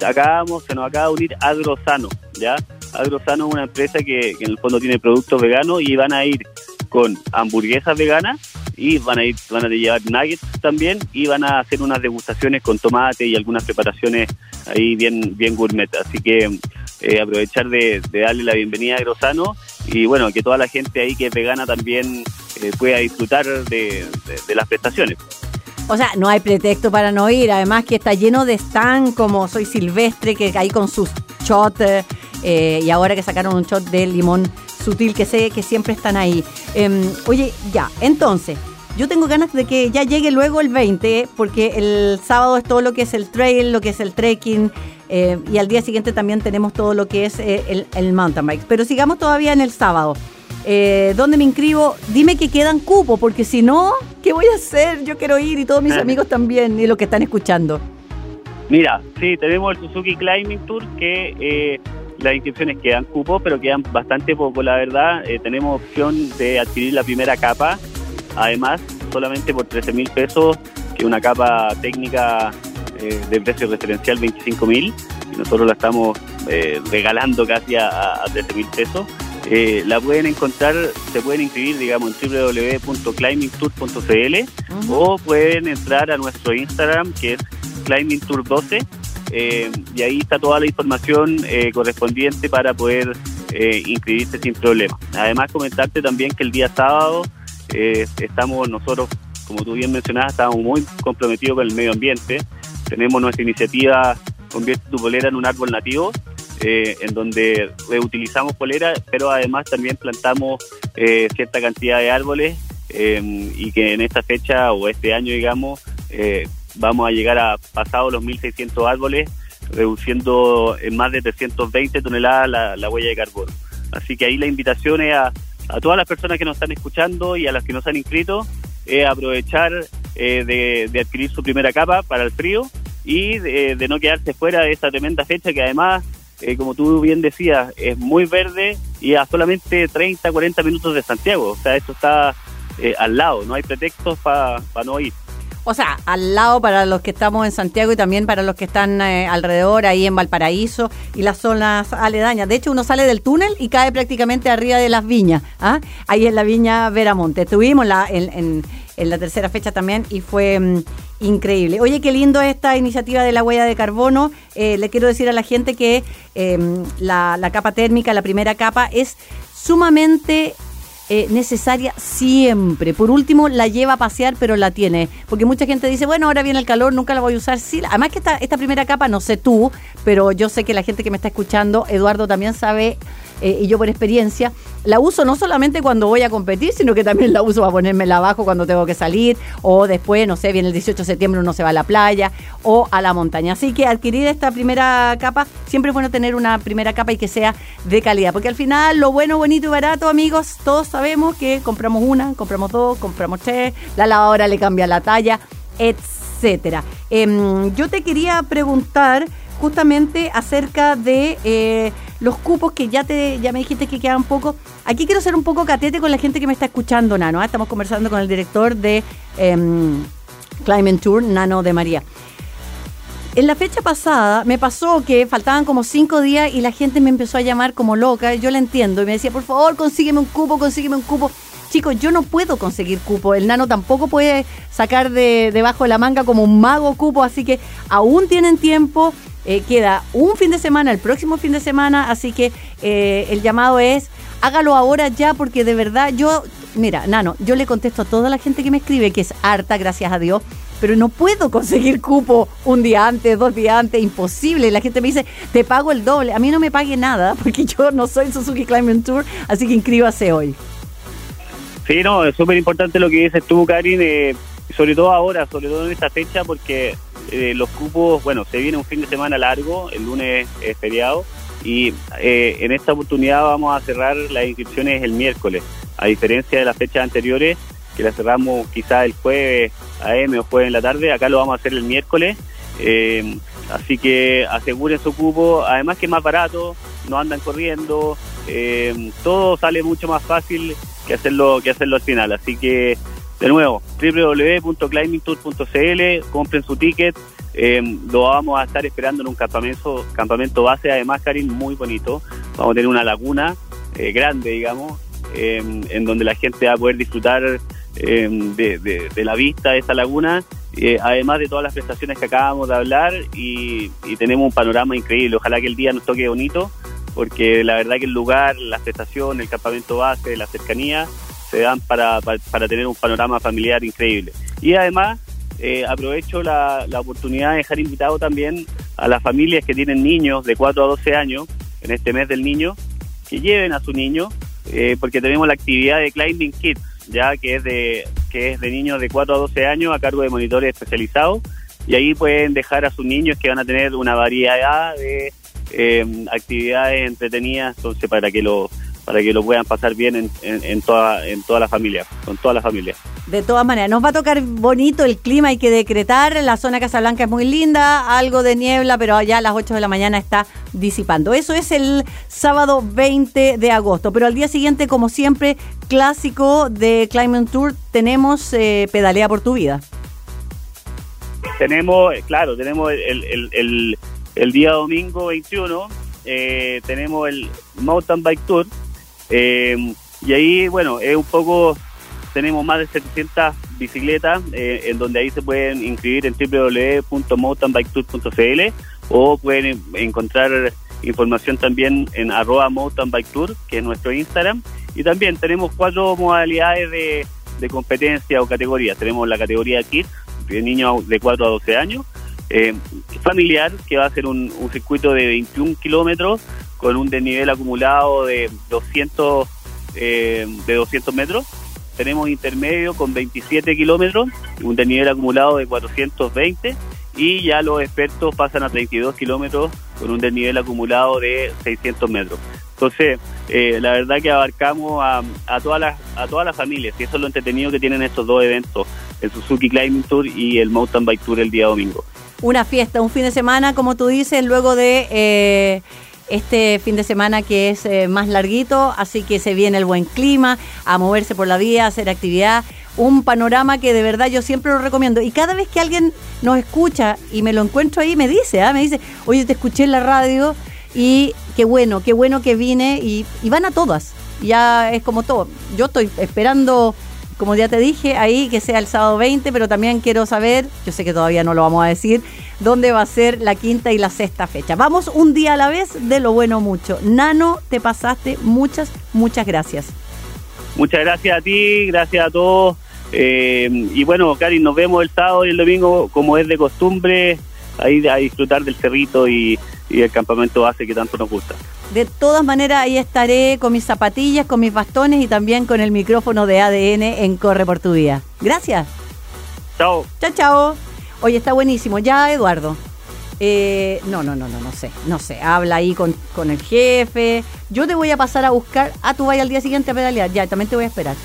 acabamos, se nos acaba de unir Agrosano, ¿ya? Agrosano es una empresa que, en el fondo tiene productos veganos y van a ir con hamburguesas veganas y van a ir, van a llevar nuggets también y van a hacer unas degustaciones con tomate y algunas preparaciones ahí bien, bien gourmet. Así que eh, aprovechar de, darle la bienvenida a Agrosano y bueno, que toda la gente ahí que es vegana también eh, pueda disfrutar de, las prestaciones. O sea, no hay pretexto para no ir. Además que está lleno de stand como Soy Silvestre, que hay con sus shots. Eh, y ahora que sacaron un shot de limón sutil, que sé que siempre están ahí. Em, oye, ya, entonces, yo tengo ganas de que ya llegue luego el 20, porque el sábado es todo lo que es el trail, lo que es el trekking, eh, y al día siguiente también tenemos todo lo que es el, el mountain bike. Pero sigamos todavía en el sábado eh, ¿dónde me inscribo? Dime que quedan cupos, porque si no, ¿qué voy a hacer? Yo quiero ir y todos mis amigos también, y los que están escuchando. Mira, sí, tenemos el Suzuki Climbing Tour, que eh, las inscripciones quedan cupos, pero quedan bastante poco, la verdad. Eh, tenemos opción de adquirir la primera capa, además, solamente por 13 mil pesos, que una capa técnica eh, de precio referencial 25 mil, nosotros la estamos regalando casi a, a 13 mil pesos. Eh, la pueden encontrar, se pueden inscribir, digamos, en www.climbingtour.cl o pueden entrar a nuestro Instagram, que es climbingtour12, eh, y ahí está toda la información eh, correspondiente para poder inscribirse sin problema. Además, comentarte también que el día sábado estamos nosotros, como tú bien mencionabas, estamos muy comprometidos con el medio ambiente. Tenemos nuestra iniciativa Convierte tu bolera en un árbol nativo, eh, en donde reutilizamos polera, pero además también plantamos eh, cierta cantidad de árboles y que en esta fecha o este año, digamos, eh, vamos a llegar a pasados los 1.600 árboles, reduciendo en más de 320 toneladas la, huella de carbono. Así que ahí la invitación es a, todas las personas que nos están escuchando y a las que nos han inscrito, es aprovechar de, adquirir su primera capa para el frío y de, de, no quedarse fuera de esta tremenda fecha que además eh, como tú bien decías, es muy verde y a solamente 30, 40 minutos de Santiago. O sea, esto está eh, al lado, no hay pretextos para no ir. O sea, al lado para los que estamos en Santiago y también para los que están eh, alrededor, ahí en Valparaíso y las zonas aledañas. De hecho, uno sale del túnel y cae prácticamente arriba de las viñas. ¿ah? Ahí en la viña Veramonte. Estuvimos en, la tercera fecha también y fue mm, increíble. Oye, qué lindo esta iniciativa de la huella de carbono. Eh, le quiero decir a la gente que em, la, la capa térmica, la primera capa, es sumamente eh, necesaria siempre. Por último, la lleva a pasear, pero la tiene. Porque mucha gente dice, bueno, ahora viene el calor, nunca la voy a usar. Sí, además que esta, esta primera capa, no sé tú, pero yo sé que la gente que me está escuchando, Eduardo también sabe eh, y yo por experiencia, la uso no solamente cuando voy a competir, sino que también la uso para ponérmela abajo cuando tengo que salir, o después, no sé, viene el 18 de septiembre, uno se va a la playa o a la montaña. Así que adquirir esta primera capa, siempre es bueno tener una primera capa y que sea de calidad, porque al final lo bueno, bonito y barato, amigos, todos sabemos que compramos una, compramos dos, compramos tres, la lavadora le cambia la talla, etcétera. Em, yo te quería preguntar justamente acerca de eh, los cupos que ya te ya me dijiste que quedan poco. Aquí quiero ser un poco catete con la gente que me está escuchando, Nano. ¿ah? Estamos conversando con el director de eh, Climate Tour, Nano de María. En la fecha pasada me pasó que faltaban como cinco días y la gente me empezó a llamar como loca. Yo la entiendo y me decía, por favor, consígueme un cupo, consígueme un cupo. Chicos, yo no puedo conseguir cupo. El nano tampoco puede sacar de debajo de la manga como un mago cupo, así que aún tienen tiempo Eh, queda un fin de semana, el próximo fin de semana, así que eh, el llamado es hágalo ahora ya porque de verdad yo, mira, Nano, yo le contesto a toda la gente que me escribe que es harta, gracias a Dios, pero no puedo conseguir cupo un día antes, dos días antes, imposible. La gente me dice, te pago el doble. A mí no me pague nada porque yo no soy Suzuki Climbing Tour, así que inscríbase hoy. Sí, no, es súper importante lo que dices tú, Karin, eh, sobre todo ahora, sobre todo en esta fecha, porque eh, los cupos, bueno, se viene un fin de semana largo, el lunes es feriado, y eh, en esta oportunidad vamos a cerrar las inscripciones el miércoles, a diferencia de las fechas anteriores, que las cerramos quizás el jueves AM o jueves en la tarde, acá lo vamos a hacer el miércoles, así que aseguren su cupo, además que es más barato, no andan corriendo, todo sale mucho más fácil que hacerlo, que hacerlo al final. Así que, de nuevo, www.climbingtour.cl, compren su ticket. Eh, lo vamos a estar esperando en un campamento, campamento base, además, Karin, muy bonito. Vamos a tener una laguna eh, grande, digamos, en donde la gente va a poder disfrutar de, la vista de esta laguna, eh, además de todas las prestaciones que acabamos de hablar, y, tenemos un panorama increíble. Ojalá que el día nos toque bonito porque la verdad que el lugar, la estación, el campamento base, la cercanía, se dan para, para, tener un panorama familiar increíble. Y además, eh, aprovecho la, la, oportunidad de dejar invitado también a las familias que tienen niños de 4 a 12 años, en este mes del niño, que lleven a su niño, eh, porque tenemos la actividad de Climbing Kids, ya que es de que es de niños de 4 a 12 años a cargo de monitores especializados, y ahí pueden dejar a sus niños que van a tener una variedad de eh, actividades entretenidas, entonces para que lo para que lo puedan pasar bien en, en, toda en toda la familia, con toda la familia. De todas maneras, nos va a tocar bonito el clima, hay que decretar, la zona Casablanca es muy linda, algo de niebla, pero allá a las 8 de la mañana está disipando. Eso es el sábado 20 de agosto, pero al día siguiente, como siempre, clásico de Climate Tour, tenemos eh, Pedalea por tu vida. Tenemos, claro, tenemos el el día domingo 21 eh, tenemos el Mountain Bike Tour eh, y ahí, bueno, es un poco, tenemos más de 700 bicicletas eh, en donde ahí se pueden inscribir en www.mountainbiketour.cl o pueden encontrar información también en arroba mountain bike tour, que es nuestro Instagram. Y también tenemos cuatro modalidades de, de competencia o categorías. Tenemos la categoría Kids, de niños de 4 a 12 años, eh, familiar, que va a ser un, circuito de 21 kilómetros con un desnivel acumulado de 200, eh, de 200 metros. Tenemos intermedio con 27 kilómetros, un desnivel acumulado de 420 y ya los expertos pasan a 32 kilómetros con un desnivel acumulado de 600 metros. Entonces, eh, la verdad que abarcamos a, a, todas las a todas las familias y eso es lo entretenido que tienen estos dos eventos, el Suzuki Climbing Tour y el Mountain Bike Tour el día domingo una fiesta, un fin de semana, como tú dices, luego de eh, este fin de semana que es eh, más larguito, así que se viene el buen clima, a moverse por la vía, a hacer actividad, un panorama que de verdad yo siempre lo recomiendo. Y cada vez que alguien nos escucha y me lo encuentro ahí, me dice, ¿ah? me dice, oye, te escuché en la radio y qué bueno, qué bueno que vine y van a todas. Ya es como todo. Yo estoy esperando como ya te dije, ahí que sea el sábado 20, pero también quiero saber, yo sé que todavía no lo vamos a decir, dónde va a ser la quinta y la sexta fecha. Vamos un día a la vez, de lo bueno mucho. Nano, te pasaste, muchas, muchas gracias. Muchas gracias a ti, gracias a todos. Eh, y bueno, Cari, nos vemos el sábado y el domingo, como es de costumbre, ahí a disfrutar del cerrito y, y el campamento base que tanto nos gusta. De todas maneras, ahí estaré con mis zapatillas, con mis bastones y también con el micrófono de ADN en Corre por tu Día. Gracias. Chao. Chao, chao. Oye, está buenísimo. Ya, Eduardo. Eh, no, no, no, no, no sé. No sé. Habla ahí con, con el jefe. Yo te voy a pasar a buscar. Ah, tú vayas al día siguiente a pedalear. Ya, también te voy a esperar.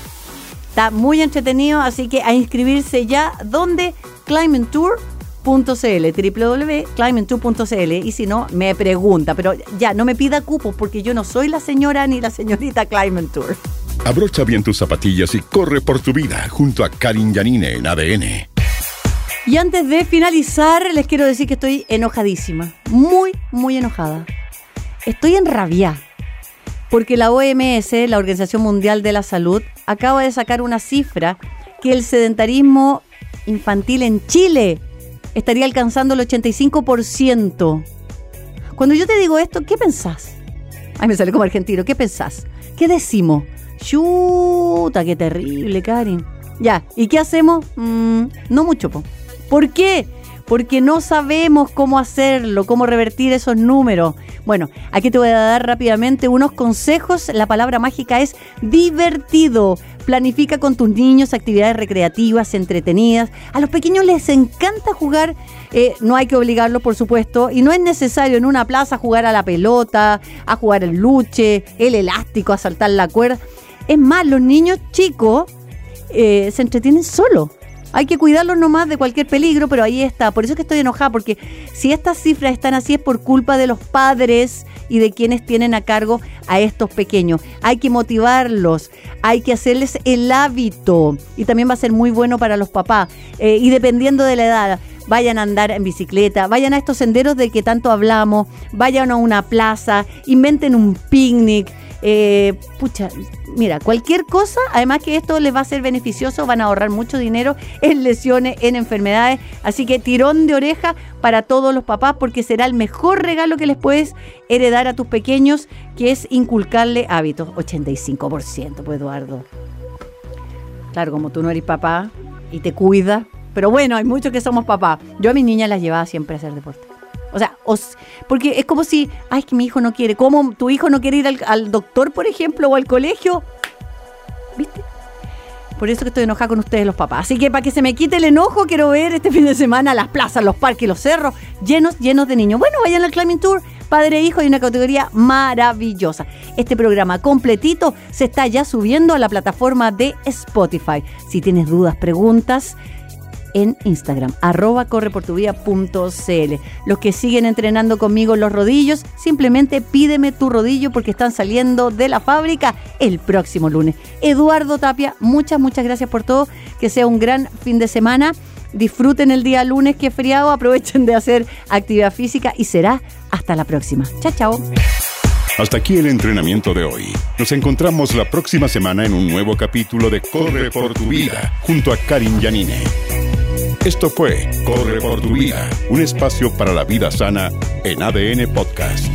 Está muy entretenido, así que a inscribirse ya. ¿Dónde? Climbing Tour www.climbingtour.cl y si no, me pregunta, pero ya, no me pida cupos porque yo no soy la señora ni la señorita Climbing Tour. Abrocha bien tus zapatillas y corre por tu vida junto a Karin Yanine en ADN. Y antes de finalizar, les quiero decir que estoy enojadísima, muy, muy enojada. Estoy en rabia porque la OMS, la Organización Mundial de la Salud, acaba de sacar una cifra que el sedentarismo infantil en Chile estaría alcanzando el 85%. Cuando yo te digo esto, ¿qué pensás? Ay, me sale como argentino. ¿Qué pensás? ¿Qué decimos? Chuta, qué terrible, Karin. Ya, ¿y qué hacemos? Mm, no mucho, po. ¿Por qué? Porque no sabemos cómo hacerlo, cómo revertir esos números. Bueno, aquí te voy a dar rápidamente unos consejos. La palabra mágica es divertido. Planifica con tus niños actividades recreativas, entretenidas. A los pequeños les encanta jugar, eh, no hay que obligarlos, por supuesto, y no es necesario en una plaza jugar a la pelota, a jugar el luche, el elástico, a saltar la cuerda. Es más, los niños chicos eh, se entretienen solos. Hay que cuidarlos nomás de cualquier peligro, pero ahí está. Por eso es que estoy enojada, porque si estas cifras están así es por culpa de los padres y de quienes tienen a cargo a estos pequeños. Hay que motivarlos, hay que hacerles el hábito y también va a ser muy bueno para los papás. Eh, y dependiendo de la edad, vayan a andar en bicicleta, vayan a estos senderos de que tanto hablamos, vayan a una plaza, inventen un picnic. Eh, pucha, mira, cualquier cosa, además que esto les va a ser beneficioso, van a ahorrar mucho dinero en lesiones, en enfermedades. Así que tirón de oreja para todos los papás porque será el mejor regalo que les puedes heredar a tus pequeños, que es inculcarle hábitos. 85%, pues Eduardo. Claro, como tú no eres papá y te cuidas, pero bueno, hay muchos que somos papás. Yo a mis niñas las llevaba siempre a hacer deporte. O sea, porque es como si, ay, que mi hijo no quiere. ¿Cómo tu hijo no quiere ir al, al doctor, por ejemplo, o al colegio? ¿Viste? Por eso que estoy enojada con ustedes los papás. Así que para que se me quite el enojo, quiero ver este fin de semana las plazas, los parques, los cerros llenos, llenos de niños. Bueno, vayan al Climbing Tour, padre e hijo, hay una categoría maravillosa. Este programa completito se está ya subiendo a la plataforma de Spotify. Si tienes dudas, preguntas, en Instagram, arroba correportuvía.cl. Los que siguen entrenando conmigo los rodillos, simplemente pídeme tu rodillo porque están saliendo de la fábrica el próximo lunes. Eduardo Tapia, muchas, muchas gracias por todo. Que sea un gran fin de semana. Disfruten el día lunes que es feriado, aprovechen de hacer actividad física y será hasta la próxima. Chao, chao. Hasta aquí el entrenamiento de hoy. Nos encontramos la próxima semana en un nuevo capítulo de Corre por tu vida junto a Karin Yanine. Esto fue Corre por tu vida, un espacio para la vida sana en ADN Podcast.